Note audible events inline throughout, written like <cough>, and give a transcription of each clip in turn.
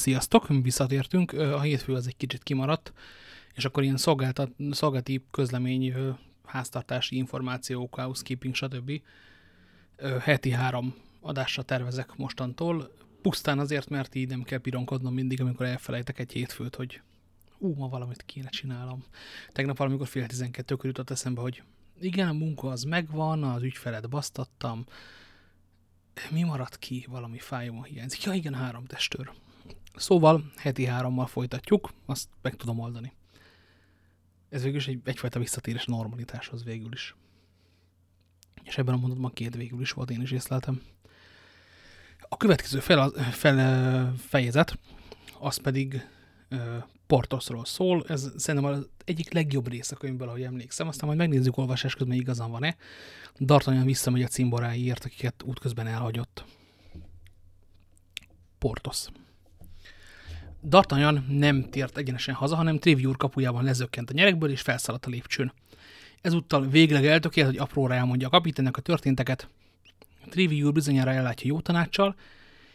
Sziasztok, visszatértünk. A hétfő az egy kicsit kimaradt, és akkor ilyen szolgálati közlemény, háztartási információk, housekeeping, stb. Heti három adásra tervezek mostantól. Pusztán azért, mert így nem kell pironkodnom mindig, amikor elfelejtek egy hétfőt, hogy ú, ma valamit kéne csinálom. Tegnap valamikor fél tizenkettőkor jutott eszembe, hogy igen, a munka az megvan, az ügyfelet basztattam, mi maradt ki? Valami fájom hiányzik. Ja, igen, három testőr. Szóval heti hárommal folytatjuk, azt meg tudom oldani. Ez végül is egy, egyfajta visszatérés normalitáshoz végül is. És ebben a mondatban két végül is volt, én is észleltem. A következő fel, fel, fejezet, az pedig Portosról szól. Ez szerintem az egyik legjobb rész a könyvből, ahogy emlékszem. Aztán majd megnézzük olvasás közben, igazán van-e. D'Artagnan visszamegy a cimboráiért, akiket útközben elhagyott. Portos. D'Artagnan nem tért egyenesen haza, hanem Tréviúr kapujában lezökkent a nyerekből, és felszaladt a lépcsőn. Ezúttal végleg eltökélt, hogy apróra elmondja a kapitánynak a történteket. Tréviúr bizonyára ellátja jó tanácssal,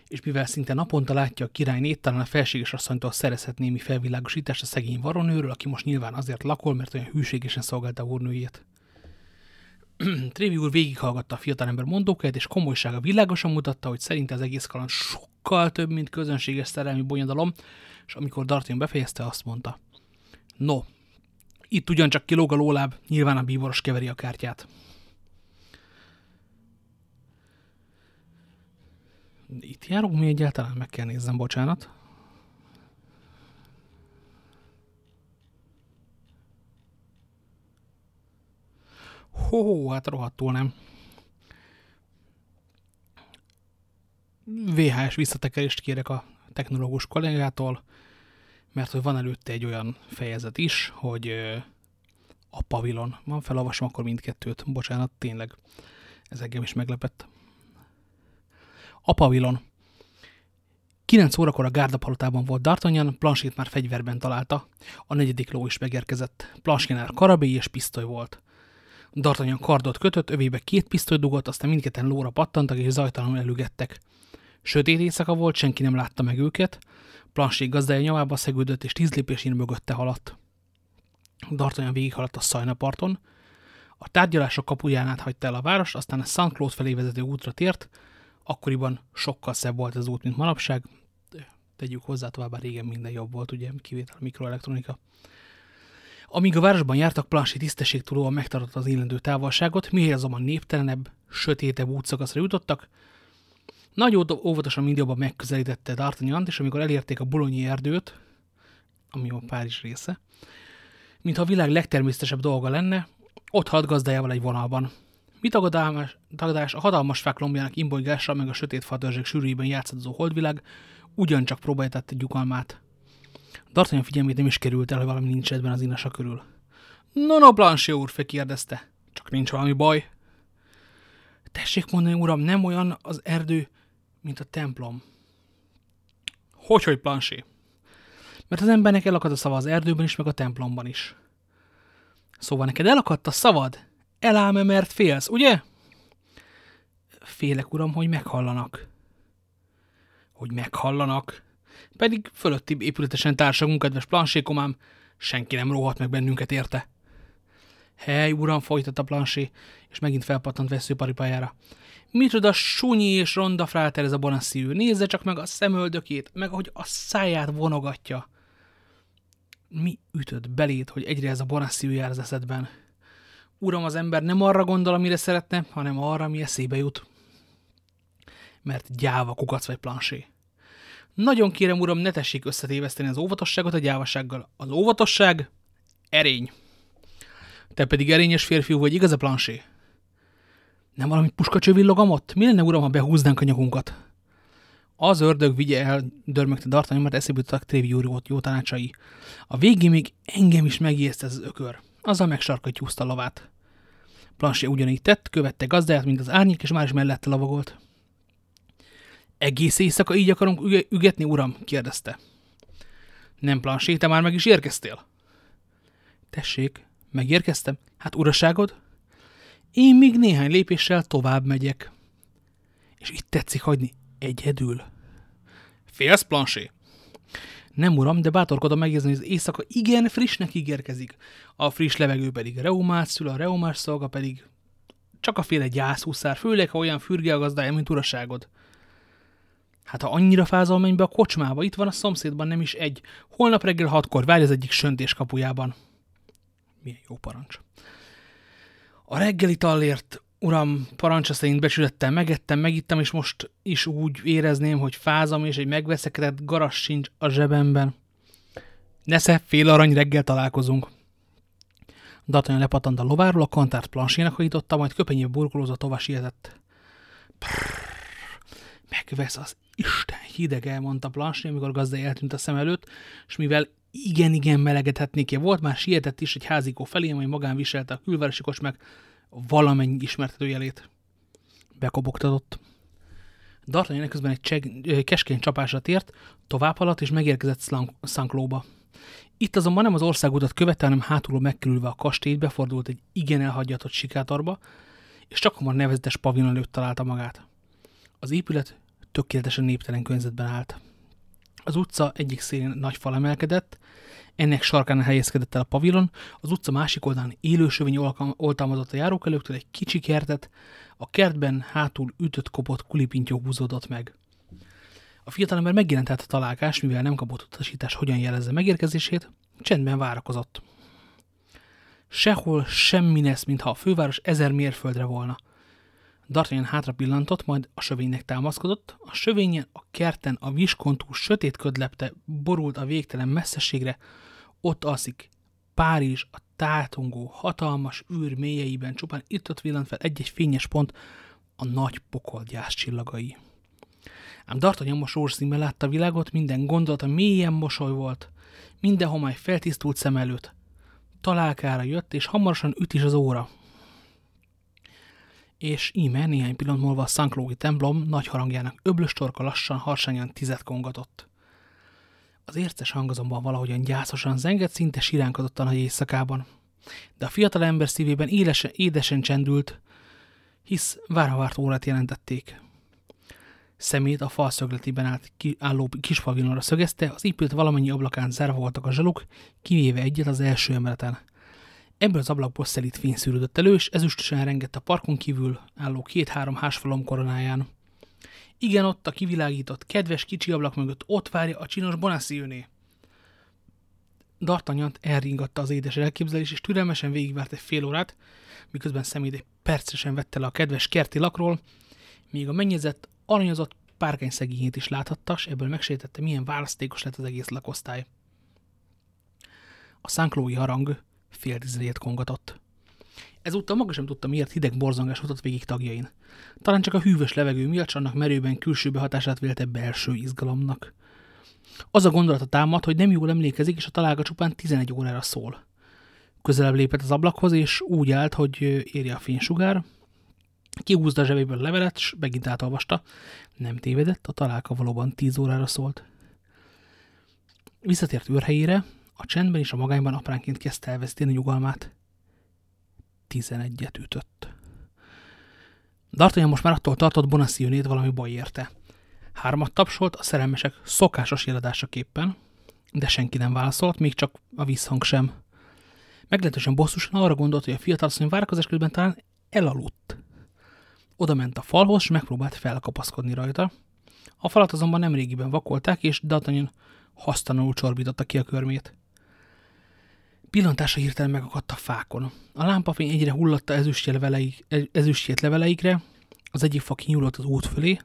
és mivel szinte naponta látja a királynét, talán a felséges asszonytól szerezhet némi felvilágosítást a szegény varonőről, aki most nyilván azért lakol, mert olyan hűségesen szolgálta a úrnőjét. <clears throat> Trévi úr végighallgatta a fiatalember mondókát, és komolysága világosan mutatta, hogy szerinte az egész kaland sokkal több, mint közönséges szerelmi bonyodalom, és amikor Dartion befejezte, azt mondta. No, itt ugyancsak kilóg a lóláb, nyilván a bíboros keveri a kártyát. Itt járunk mi egyáltalán? Meg kell nézzem, bocsánat. Hó, hát rohadtul nem. VHS visszatekerést kérek a technológus kollégától, mert hogy van előtte egy olyan fejezet is, hogy a pavilon. Van, felolvasom akkor mindkettőt. Bocsánat, tényleg. Ez engem is meglepett. A pavilon. 9 órakor a gárdapalotában volt D'Artagnan, Planchét már fegyverben találta. A negyedik ló is megérkezett. Planchénál karabély és pisztoly volt. D'Artagnan kardot kötött, övébe két pisztoly dugott, aztán mindketten lóra pattantak és zajtalanul elügettek. Sötét éjszaka volt, senki nem látta meg őket. Planché gazdája nyomába szegődött, és tíz lépésén mögötte haladt. D'Artagnan végighaladt a szajnaparton. A tárgyalások kapuján át hagyta el a város, aztán a St. Claude felé vezető útra tért, Akkoriban sokkal szebb volt az út, mint manapság. Tegyük hozzá, továbbá régen minden jobb volt, ugye, kivétel a mikroelektronika. Amíg a városban jártak, Planché tisztességtudóan megtartotta az élendő távolságot, mihez azonban néptelenebb, sötétebb útszakaszra jutottak, nagy óvatosan mind jobban megközelítette D'Artagnan, és amikor elérték a bolonyi erdőt, ami a Párizs része, mintha a világ legtermészetesebb dolga lenne, ott halt gazdájával egy vonalban. Mi tagadás, a hatalmas fák lombjának imbolygása, meg a sötét fatörzsek sűrűjében játszadozó holdvilág ugyancsak próbálja tette gyukalmát. D'Artagnan figyelmét nem is került el, hogy valami nincs ebben az inasa körül. No, no, Blanché úr, kérdezte. Csak nincs valami baj. Tessék mondani, uram, nem olyan az erdő, mint a templom. Hogy, hogy, Blanché? Mert az embernek elakadt a szava az erdőben is, meg a templomban is. Szóval neked elakadt a szavad? Eláme, mert félsz, ugye? Félek, uram, hogy meghallanak. Hogy meghallanak? Pedig fölötti épületesen társagunk, kedves plansékomám, senki nem róhat meg bennünket érte. Hely, uram, folytatta plansé, és megint felpattant veszőparipájára. Micsoda sunyi és ronda fráter ez a bonassziű. Nézze csak meg a szemöldökét, meg ahogy a száját vonogatja. Mi ütött belét, hogy egyre ez a bonassziű jár az eszedben? Uram, az ember nem arra gondol, amire szeretne, hanem arra, ami eszébe jut. Mert gyáva kukac vagy plansé. Nagyon kérem, uram, ne tessék összetéveszteni az óvatosságot a gyávasággal. Az óvatosság erény. Te pedig erényes férfiú vagy, igaz a plansé? Nem valami puskacső villogamott? Mi lenne, uram, ha behúznánk a nyakunkat? Az ördög vigye el, dörmögte D'Artagnan, mert eszébe jutottak Trévi jó, jó tanácsai. A végén még engem is megijeszt ez az ökör. Azzal megsarkattyúzta a lovát. Plansé ugyanígy tett, követte gazdáját, mint az árnyék, és már is mellette lavagolt. Egész éjszaka így akarunk üge ügetni, uram? kérdezte. Nem, Plansé, te már meg is érkeztél? Tessék, megérkeztem? Hát uraságod? Én még néhány lépéssel tovább megyek. És itt tetszik hagyni egyedül. Félsz, Plansé? Nem uram, de bátorkodom megjegyezni, hogy az éjszaka igen frissnek ígérkezik. A friss levegő pedig reumát szül, a reumás szolga pedig csak a féle gyászúszár, főleg, ha olyan fürge a gazdája, mint uraságod. Hát ha annyira fázol, menj be a kocsmába, itt van a szomszédban nem is egy. Holnap reggel hatkor várj az egyik söntés kapujában. Milyen jó parancs. A reggeli tallért, uram, parancsa szerint becsülettel megettem, megittem, és most is úgy érezném, hogy fázom, és egy megveszekedett garas sincs a zsebemben. Nesze, fél arany reggel találkozunk. D'Artagnan lepatant a lováról, a kantárt plansének hajította, majd köpenyébe burkolózott tova sietett. megvesz az Isten hideg, mondta Plansé, amikor gazdai eltűnt a szem előtt, és mivel igen-igen melegedhetnék volt, már sietett is egy házikó felé, amely magán viselte a külvárosi kocsmák valamennyi ismertetőjelét. Bekobogtatott. D'Artagnan közben egy cseg, keskeny csapásra tért, tovább haladt és megérkezett Szanklóba. Itt azonban nem az országutat követte, hanem hátulról megkerülve a kastélyt befordult egy igen elhagyatott sikátorba, és csak hamar nevezetes pavilon előtt találta magát. Az épület tökéletesen néptelen környezetben állt. Az utca egyik szélén nagy fal emelkedett, ennek sarkán helyezkedett el a pavilon, az utca másik oldalán élősövény oltalmazott a járókelőktől egy kicsi kertet, a kertben hátul ütött kopott kulipintyó húzódott meg. A fiatalember megjelent át a találkás, mivel nem kapott utasítás, hogyan jelezze megérkezését, csendben várakozott. Sehol semmi lesz, mintha a főváros ezer mérföldre volna. D'Artagnan hátra pillantott, majd a sövénynek támaszkodott. A sövényen, a kerten, a viskontú sötét ködlepte borult a végtelen messzeségre. Ott alszik Párizs, a tátongó, hatalmas űr mélyeiben csupán itt-ott villant fel egy-egy fényes pont, a nagy pokol csillagai. Ám D'Artagnan most rózsaszínben látta a világot, minden gondolata mélyen mosoly volt, minden homály feltisztult szem előtt. Találkára jött, és hamarosan üt is az óra. És íme néhány pillanat múlva a Szanklói templom nagy harangjának öblös torka lassan, harsányan tizet kongatott. Az érces hang azonban valahogyan gyászosan zengett, szinte siránkozott a nagy éjszakában. De a fiatal ember szívében élesen, édesen csendült, hisz várva várt órát jelentették. Szemét a fal szögletében állt ki, álló kis szögezte, az épület valamennyi ablakán zárva voltak a zsaluk, kivéve egyet az első emeleten. Ebből az ablakból szelít fény szűrődött elő, és ezüstösen rengett a parkon kívül álló két-három házfalom koronáján. Igen, ott a kivilágított, kedves kicsi ablak mögött ott várja a csinos Bonacieuné. D'Artagnant elringatta az édes elképzelés, és türelmesen végigvárt egy fél órát, miközben szemét egy percesen vette le a kedves kerti lakról, míg a mennyezett aranyozott párkány szegényét is láthatta, és ebből megsétette, milyen választékos lett az egész lakosztály. A szánklói harang fél tizenét kongatott. Ezúttal maga sem tudta, miért hideg borzongás utat végig tagjain. Talán csak a hűvös levegő miatt, annak merőben külső behatását vélte belső izgalomnak. Az a gondolata támad, hogy nem jól emlékezik, és a találga csupán 11 órára szól. Közelebb lépett az ablakhoz, és úgy állt, hogy érje a fénysugár, Kihúzta a zsebéből levelet, és megint átolvasta. Nem tévedett, a találka valóban tíz órára szólt. Visszatért őrhelyére, a csendben és a magányban apránként kezdte elveszteni nyugalmát. Tizenegyet ütött. D'Artagnan most már attól tartott Bonacieux-nét valami baj érte. Hármat tapsolt a szerelmesek szokásos jeladásaképpen, de senki nem válaszolt, még csak a visszhang sem. Meglehetősen bosszusan arra gondolt, hogy a fiatal asszony várakozás közben talán elaludt. Oda ment a falhoz, és megpróbált felkapaszkodni rajta. A falat azonban nem régiben vakolták, és D'Artagnan hasztalanul csorbította ki a körmét. Pillantása hirtelen megakadt a fákon. A lámpafény egyre hullatta ezüstjét leveleikre, az egyik fa kinyúlott az út fölé,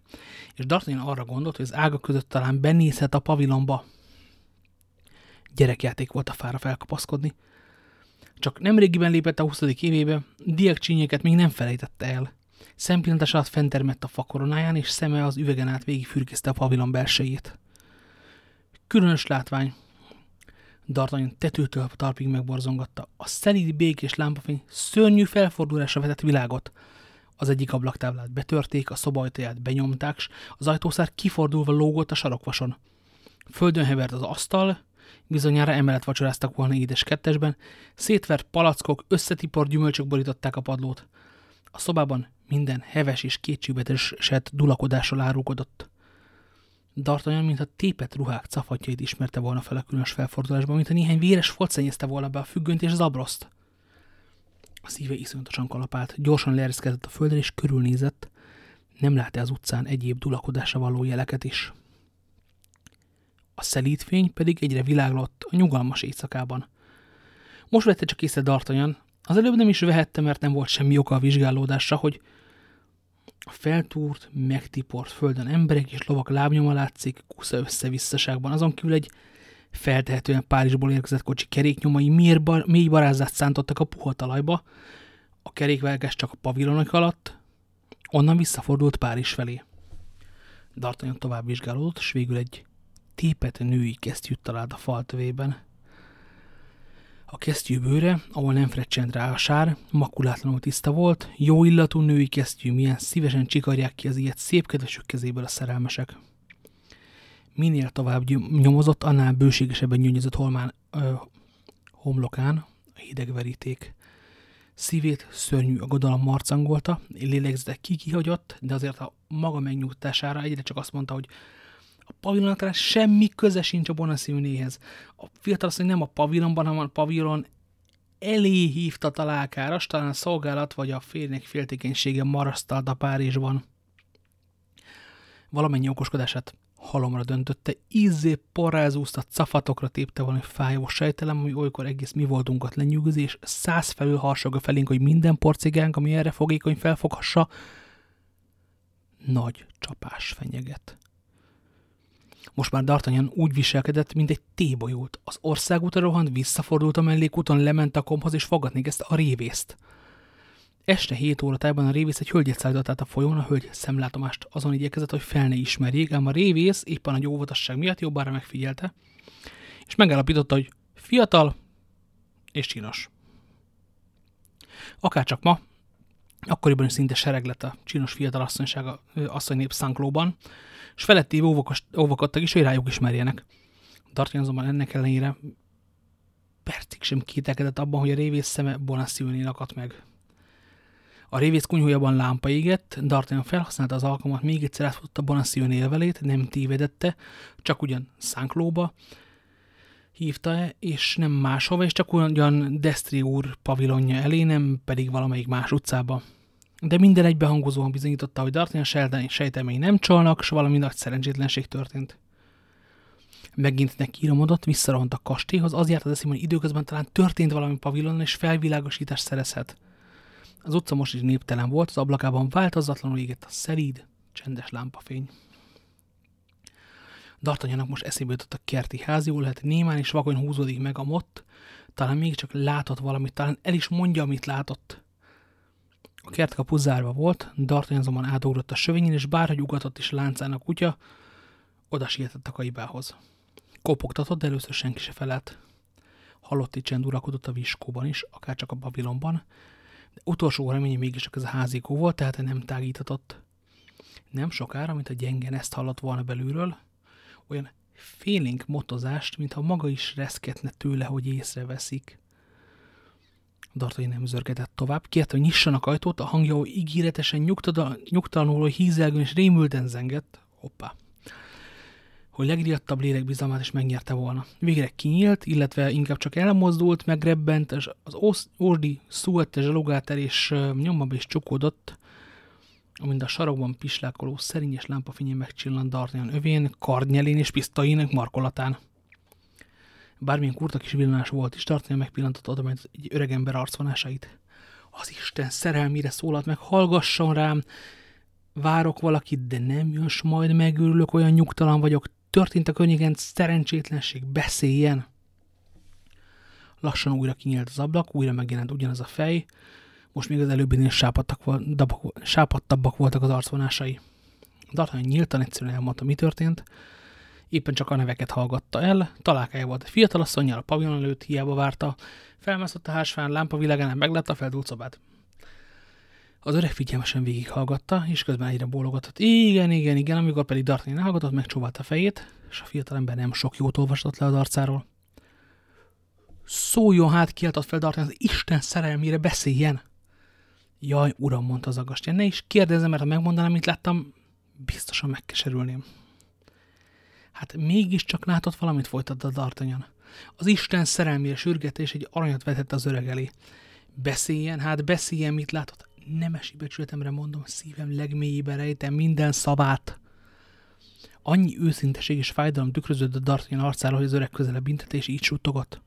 és D'Artagnan arra gondolt, hogy az ágak között talán benézhet a pavilonba. Gyerekjáték volt a fára felkapaszkodni. Csak nemrégiben lépett a 20. évébe, diák még nem felejtette el. Szempillantás alatt fentermett a fakoronáján, és szeme az üvegen át végigfürkészte a pavilon belsejét. Különös látvány. D'Artagnan tetőtől talpig megborzongatta. A szenidi békés lámpafény szörnyű felfordulásra vetett világot. Az egyik ablaktáblát betörték, a szobajtaját benyomták, s az ajtószár kifordulva lógott a sarokvason. Földön hevert az asztal, bizonyára emelet vacsoráztak volna édes kettesben, szétvert palackok, összetiport gyümölcsök borították a padlót. A szobában minden heves és kétségbeesett dulakodással árulkodott. D'Artagnan, mintha tépet ruhák cafatjait ismerte volna fel a különös felfordulásban, mintha néhány véres folt volna be a függönyt és zabroszt. A szíve iszonyatosan kalapált, gyorsan leereszkedett a földre és körülnézett, nem látta az utcán egyéb dulakodásra való jeleket is. A szelítfény pedig egyre világlott a nyugalmas éjszakában. Most vette csak észre D'Artagnan, az előbb nem is vehette, mert nem volt semmi oka a vizsgálódásra, hogy a feltúrt, megtiport földön emberek és lovak lábnyoma látszik, kusza összevisszaságban. Azon kívül egy feltehetően Párizsból érkezett kocsi keréknyomai mély barázát szántottak a puha talajba, a kerékvágás csak a pavilonok alatt, onnan visszafordult Párizs felé. D'Artagnan tovább vizsgálódott, és végül egy tépet női kesztyűt talált a faltövében. A kesztyű bőre, ahol nem frecsent rá a sár, makulátlanul tiszta volt, jó illatú női kesztyű, milyen szívesen csikarják ki az ilyet szép kedvesük kezéből a szerelmesek. Minél tovább nyomozott, annál bőségesebben nyújtzott holmán, ö, homlokán a hideg veríték. Szívét szörnyű aggodalom marcangolta, lélegzete kikihagyott, de azért a maga megnyugtására egyre csak azt mondta, hogy a pavilonatra semmi köze sincs a Bonacieunéhez. A fiatalasszony nem a pavilonban, hanem a pavilon elé hívta találkára, talán a szolgálat vagy a férnek féltékenysége marasztalt a Párizsban. Valamennyi okoskodását halomra döntötte, ízzé porrázúzta, cafatokra tépte valami fájó sejtelem, ami olykor egész mi voltunkat lenyűgözi, és száz felül a felénk, hogy minden porcigánk, ami erre fogékony felfoghassa, nagy csapás fenyeget. Most már D'Artagnan úgy viselkedett, mint egy tébolyult. Az országútra rohant, visszafordult a mellékúton, lement a komhoz, és fogadni ezt a révészt. Este 7 óra tájban a révész egy hölgyet szállított át a folyón, a hölgy szemlátomást azon igyekezett, hogy fel ne ismerjék, ám a révész éppen a óvatosság miatt jobbára megfigyelte, és megállapította, hogy fiatal és csinos. Akárcsak ma, akkoriban is szinte sereg lett a csinos fiatal asszonyság asszony nép És feletti óvakodtak is, hogy rájuk ismerjenek. D'Artagnan azonban ennek ellenére percig sem kételkedett abban, hogy a révész szeme Bonacieux-nél akadt meg. A révész kunyhójában lámpa égett, D'Artagnan felhasználta az alkalmat, még egyszer átfutta Bonacieux élvelét, nem tévedette, csak ugyan Szánklóba hívta-e, és nem máshova, és csak ugyan Destri úr pavilonja elé, nem pedig valamelyik más utcába de minden egybehangozóan bizonyította, hogy D'Artagnan sejtemei nem csalnak, s valami nagy szerencsétlenség történt. Megint nekíromodott, visszarohant a kastélyhoz, az járt az eszébe, hogy időközben talán történt valami pavilonon, és felvilágosítást szerezhet. Az utca most is néptelen volt, az ablakában változatlanul égett a szelíd, csendes lámpafény. D'Artagnannak most eszébe jutott a kerti ház, jól lehet némán és vakon húzódik meg a mott, talán még csak látott valamit, talán el is mondja, amit látott. A kertkapu zárva volt, D'Artagnan azonban átugrott a sövényen, és bárhogy ugatott is láncán a kutya, oda sietett a kaibához. Kopogtatott, de először senki se felelt. Halotti csend uralkodott a viskóban is, akár csak a Babilonban, de utolsó reménye mégis csak ez a házikó volt, tehát nem tágítatott. Nem sokára, mint a gyengen ezt hallott volna belülről, olyan félénk motozást, mintha maga is reszketne tőle, hogy észreveszik. Dartai nem zörgetett tovább, kérte, hogy nyissanak ajtót, a hangja ígéretesen nyugtalanul, hízelgőn és rémülten zengett. Hoppá! Hogy legriadtabb lélek bizalmát is megnyerte volna. Végre kinyílt, illetve inkább csak elmozdult, megrebbent, és az ósdi szúette zsalogát el, és nyomba is csukódott, amint a sarokban pislákoló szerényes lámpafényén megcsillant D'Artagnan övén, kardnyelén és pisztolyének markolatán. Bármilyen kurta kis villanás volt is, tartani megpillantott majd egy öregember arcvonásait. Az Isten szerelmére szólalt meg, hallgasson rám, várok valakit, de nem jön, s majd megőrülök, olyan nyugtalan vagyok, történt a környéken szerencsétlenség, beszéljen! Lassan újra kinyílt az ablak, újra megjelent ugyanaz a fej, most még az előbbinél sápadtabbak voltak az arcvonásai. Dartani nyíltan egyszerűen elmondta, mi történt, éppen csak a neveket hallgatta el, találkája volt egy fiatalasszonyjal a pavilon előtt, hiába várta, felmászott a házfán, lámpa világán, meglette a feldúlt szobát. Az öreg figyelmesen végighallgatta, és közben egyre bólogatott. Igen, igen, igen, amikor pedig Dartani hallgatott, megcsóvált a fejét, és a fiatalember nem sok jót olvasott le az arcáról. Szóljon hát, kiáltott fel Dartani, az Isten szerelmére beszéljen! Jaj, uram, mondta az agastja, ne is kérdezzem, mert ha megmondanám, mit láttam, biztosan megkeserülném. Hát mégiscsak látott valamit folytatta D'Artagnan. Az Isten szerelmére sürgetés egy aranyat vetett az öreg elé. Beszéljen, hát beszéljen, mit látott. Nemesi becsületemre mondom, szívem legmélyébe rejtem minden szavát. Annyi őszinteség és fájdalom tükröződött D'Artagnan arcára, hogy az öreg közelebb intetés így suttogott.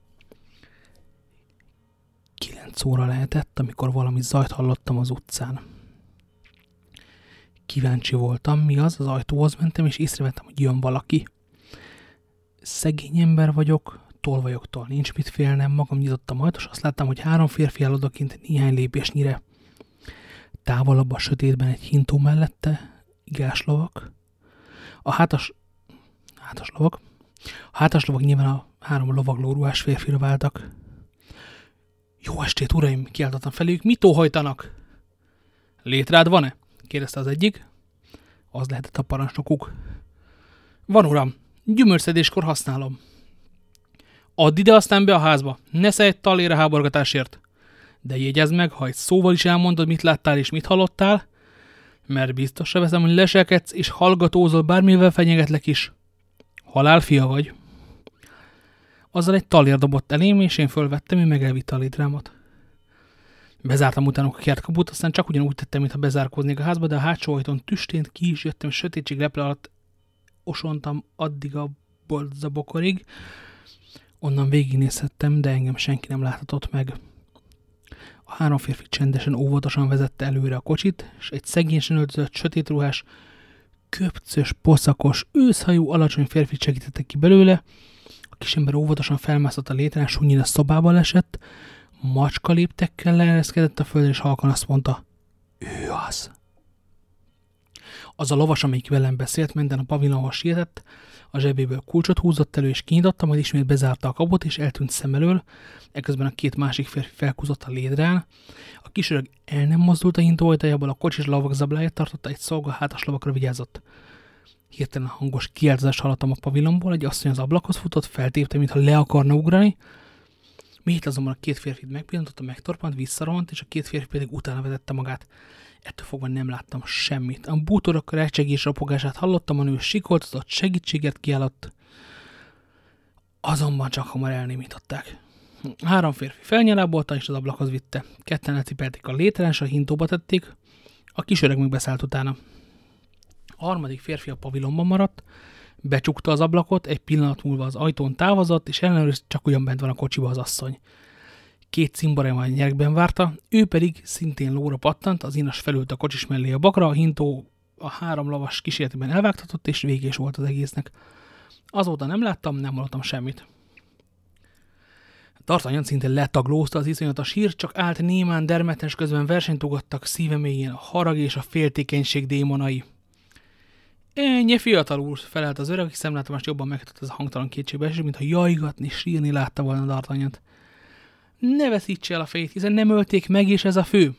Kilenc óra lehetett, amikor valami zajt hallottam az utcán. Kíváncsi voltam, mi az, az ajtóhoz mentem, és észrevettem, hogy jön valaki. Szegény ember vagyok, tolvajoktól nincs mit félnem, magam nyitottam majd, és azt láttam, hogy három férfi áll odakint néhány lépésnyire. Távolabb a sötétben egy hintó mellette, igás lovak. A hátas, hátas lovak, a hátas lovak nyilván a három lovagló ruhás férfira váltak. Jó estét, uraim! kiáltottam felük. Mit óhajtanak? Létrád van-e? Kérdezte az egyik. Az lehetett a parancsnokuk. Van, uram. Gyümölcszedéskor használom. Add ide aztán be a házba. Ne szedj talér a háborgatásért. De jegyezd meg, ha egy szóval is elmondod, mit láttál és mit hallottál, mert biztosra veszem, hogy leselkedsz és hallgatózol, bármivel fenyegetlek is. Halál fia vagy. Azzal egy talér dobott elém, és én fölvettem, ő meg a létrámat. Bezártam utána a kertkaput, aztán csak ugyanúgy tettem, mintha bezárkóznék a házba, de a hátsó ajtón tüstént ki is jöttem, sötétség leple alatt osontam addig a bokorig. Onnan végignézhettem, de engem senki nem láthatott meg. A három férfi csendesen, óvatosan vezette előre a kocsit, és egy szegényesen öltözött, sötétruhás, köpcös, poszakos, őszhajú, alacsony férfi segítettek ki belőle. A kisember óvatosan felmászott a létrán, sunyin a szobába lesett, macska léptekkel leereszkedett a földre, és halkan azt mondta, ő az. Az a lovas, amelyik velem beszélt, minden a pavilonhoz sietett, a zsebéből kulcsot húzott elő, és kinyitotta, majd ismét bezárta a kabot, és eltűnt szem elől, ekközben a két másik férfi felkúzott a lédrán. A kisöreg el nem mozdult a hintó ajtajából, a kocsis lovak zabláját tartotta, egy szolga hátas lovakra vigyázott. Hirtelen hangos kiáltozást hallottam a pavilonból, egy asszony az ablakhoz futott, feltépte, mintha le akarna ugrani, Miért azonban a két férfit megpillantotta, megtorpant, visszarohant, és a két férfi pedig utána vezette magát. Ettől fogva nem láttam semmit. A bútorok recsegés ropogását hallottam, a nő sikoltozott, segítséget kiállott. Azonban csak hamar elnémították. Három férfi felnyalábolta, és az ablakhoz vitte. Ketten lecipelték a létren, és a hintóba tették. A kis öreg meg beszállt utána. A harmadik férfi a pavilonban maradt, becsukta az ablakot, egy pillanat múlva az ajtón távozott, és ellenőrizte, csak ugyan bent van a kocsiba az asszony. Két cimborai majd nyerekben várta, ő pedig szintén lóra pattant, az inas felült a kocsis mellé a bakra, a hintó a három lovas kísérletében elvágtatott, és végés volt az egésznek. Azóta nem láttam, nem hallottam semmit. Tartanyan szinte letaglózta az iszonyatos hír, csak állt némán dermetens közben versenyt ugattak szíveméjén a harag és a féltékenység démonai. Ennyi fiatal úr, felelt az öreg, aki szemlátomást jobban megtett az a hangtalan kétségbe és mintha jajgatni, sírni látta volna D'Artagnant. Ne veszítse el a fejét, hiszen nem ölték meg, és ez a fő.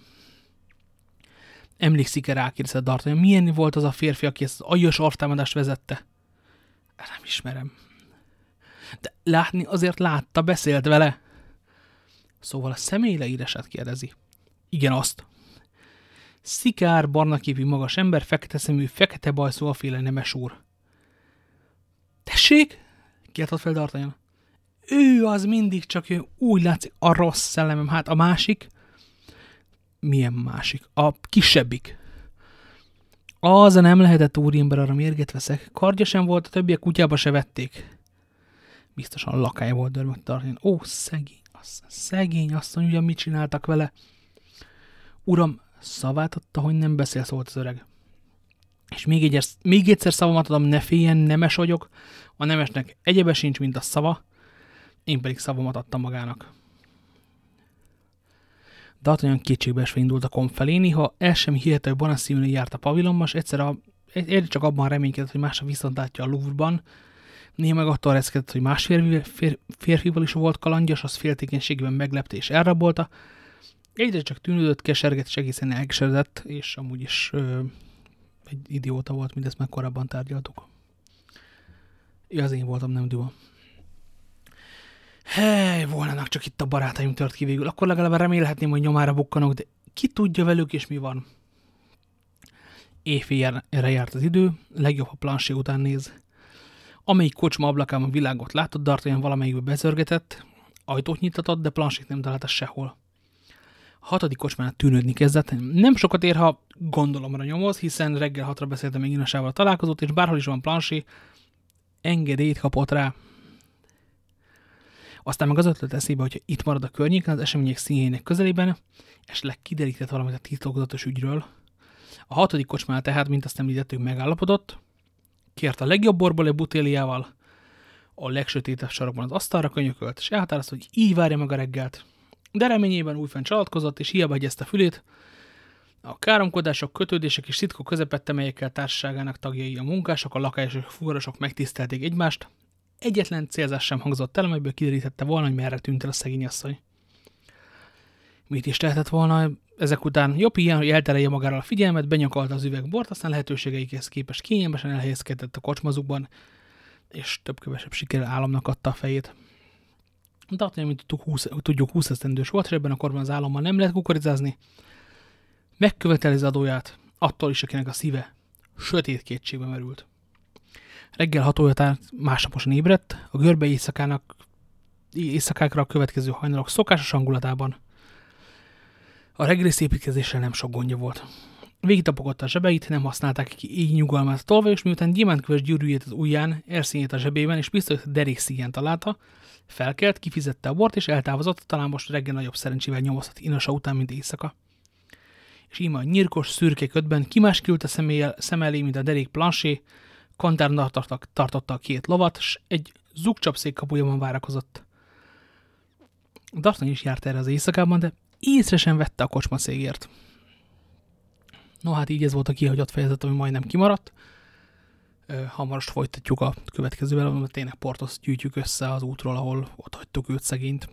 Emlékszik-e rá, kérdezte D'Artagnan, milyen volt az a férfi, aki ezt az agyos artámadást vezette? Nem ismerem. De látni azért látta, beszélt vele. Szóval a személy leírását kérdezi. Igen, azt. Szikár, barna képű magas ember, fekete szemű, fekete bajszó féle nemes úr. Tessék? Kiáltott fel D'Artagnan. Ő az mindig csak ő, úgy látszik, a rossz szellemem. Hát a másik? Milyen másik? A kisebbik. Az nem lehetett úriember, arra mérget veszek. Kardja sem volt, a többiek kutyába se vették. Biztosan lakály volt dörmögt D'Artagnan. Ó, szegény, asszony, szegény asszony, ugyan mit csináltak vele? Uram, Szavát adta, hogy nem beszél, szólt az öreg. És még, egy, még egyszer szavamat adom, ne féljen, nemes vagyok. A nemesnek egyebe sincs, mint a szava. Én pedig szavamat adtam magának. D'Artagnan kétségbeesve indult a komp felé, néha el sem hihető, hogy Bonacieux járt a pavilonban, és egyszer a, egy, csak abban reménykedett, hogy másra viszont látja a Louvre-ban. Néha meg attól reszkedett, hogy más férfi, fér, férfival is volt kalandjas, az féltékenységben meglepte és elrabolta, Egyre csak tűnődött, keserget, és egészen elkeseredett, és amúgy is ö, egy idióta volt, mint ezt már korábban tárgyaltuk. Ja, az én voltam, nem Dua. Hely, volnának csak itt a barátaim tört ki végül. Akkor legalább remélhetném, hogy nyomára bukkanok, de ki tudja velük, és mi van. Éjfélre járt az idő, legjobb, ha plansé után néz. Amelyik kocsma ablakában világot látott, D'Artagnan valamelyikbe bezörgetett, ajtót nyitatott, de plansét nem találta sehol. A hatodik kocsmánál tűnődni kezdett. Nem sokat ér, ha gondolomra nyomoz, hiszen reggel hatra beszéltem még Inasával találkozott, és bárhol is van plansé, engedélyt kapott rá. Aztán meg az ötlet eszébe, hogyha itt marad a környéken, az események színjének közelében, esetleg kiderített valamit a titokzatos ügyről. A hatodik kocsmánál tehát, mint azt említettük, megállapodott, kért a legjobb borból egy butéliával, a legsötétebb sarokban az asztalra könyökölt, és elhatározta, hogy így várja meg a reggelt. De reményében újfent csalatkozott, és hiába a fülét, a káromkodások, kötődések és szitkok közepette, melyekkel társaságának tagjai a munkások, a lakások, fuvarosok megtisztelték egymást, egyetlen célzás sem hangzott el, amelyből kiderítette volna, hogy merre tűnt el a szegény asszony. Mit is tehetett volna ezek után? Jobb ilyen, hogy elterelje magára a figyelmet, benyakalta az üvegbort, aztán lehetőségeikhez képest kényelmesen elhelyezkedett a kocsmazukban, és több-kövesebb sikerrel államnak adta a fejét. D'Artagnan, mint tudjuk, 20, tudjuk, 20 esztendős volt, és ebben a korban az állammal nem lehet kukorizázni. Megköveteli az adóját, attól is, akinek a szíve sötét kétségbe merült. Reggel 6 óra másnaposan ébredt, a görbe éjszakának, éjszakákra a következő hajnalok szokásos hangulatában. A reggeli szépítkezéssel nem sok gondja volt. Végigtapogatta a zsebeit, nem használták ki így nyugalmát tolva, és miután gyémántköves gyűrűjét az ujján, erszényét a zsebében, és pisztolyt a derék szíján találta, felkelt, kifizette a bort, és eltávozott, talán most reggel nagyobb szerencsével nyomozhat inasa után, mint éjszaka. És íme a nyírkos, szürke ködben kimáskült a személyel, szem elé, mint a derék plansé, kantárnak tartotta a két lovat, és egy zugcsapszék kapujában várakozott. Dartan is járt erre az éjszakában, de észre sem vette a kocsma szégért. No hát így ez volt a kihagyott fejezet, ami majdnem kimaradt. Hamarost folytatjuk a következővel, mert tényleg Portos gyűjtjük össze az útról, ahol ott hagytuk őt szegényt.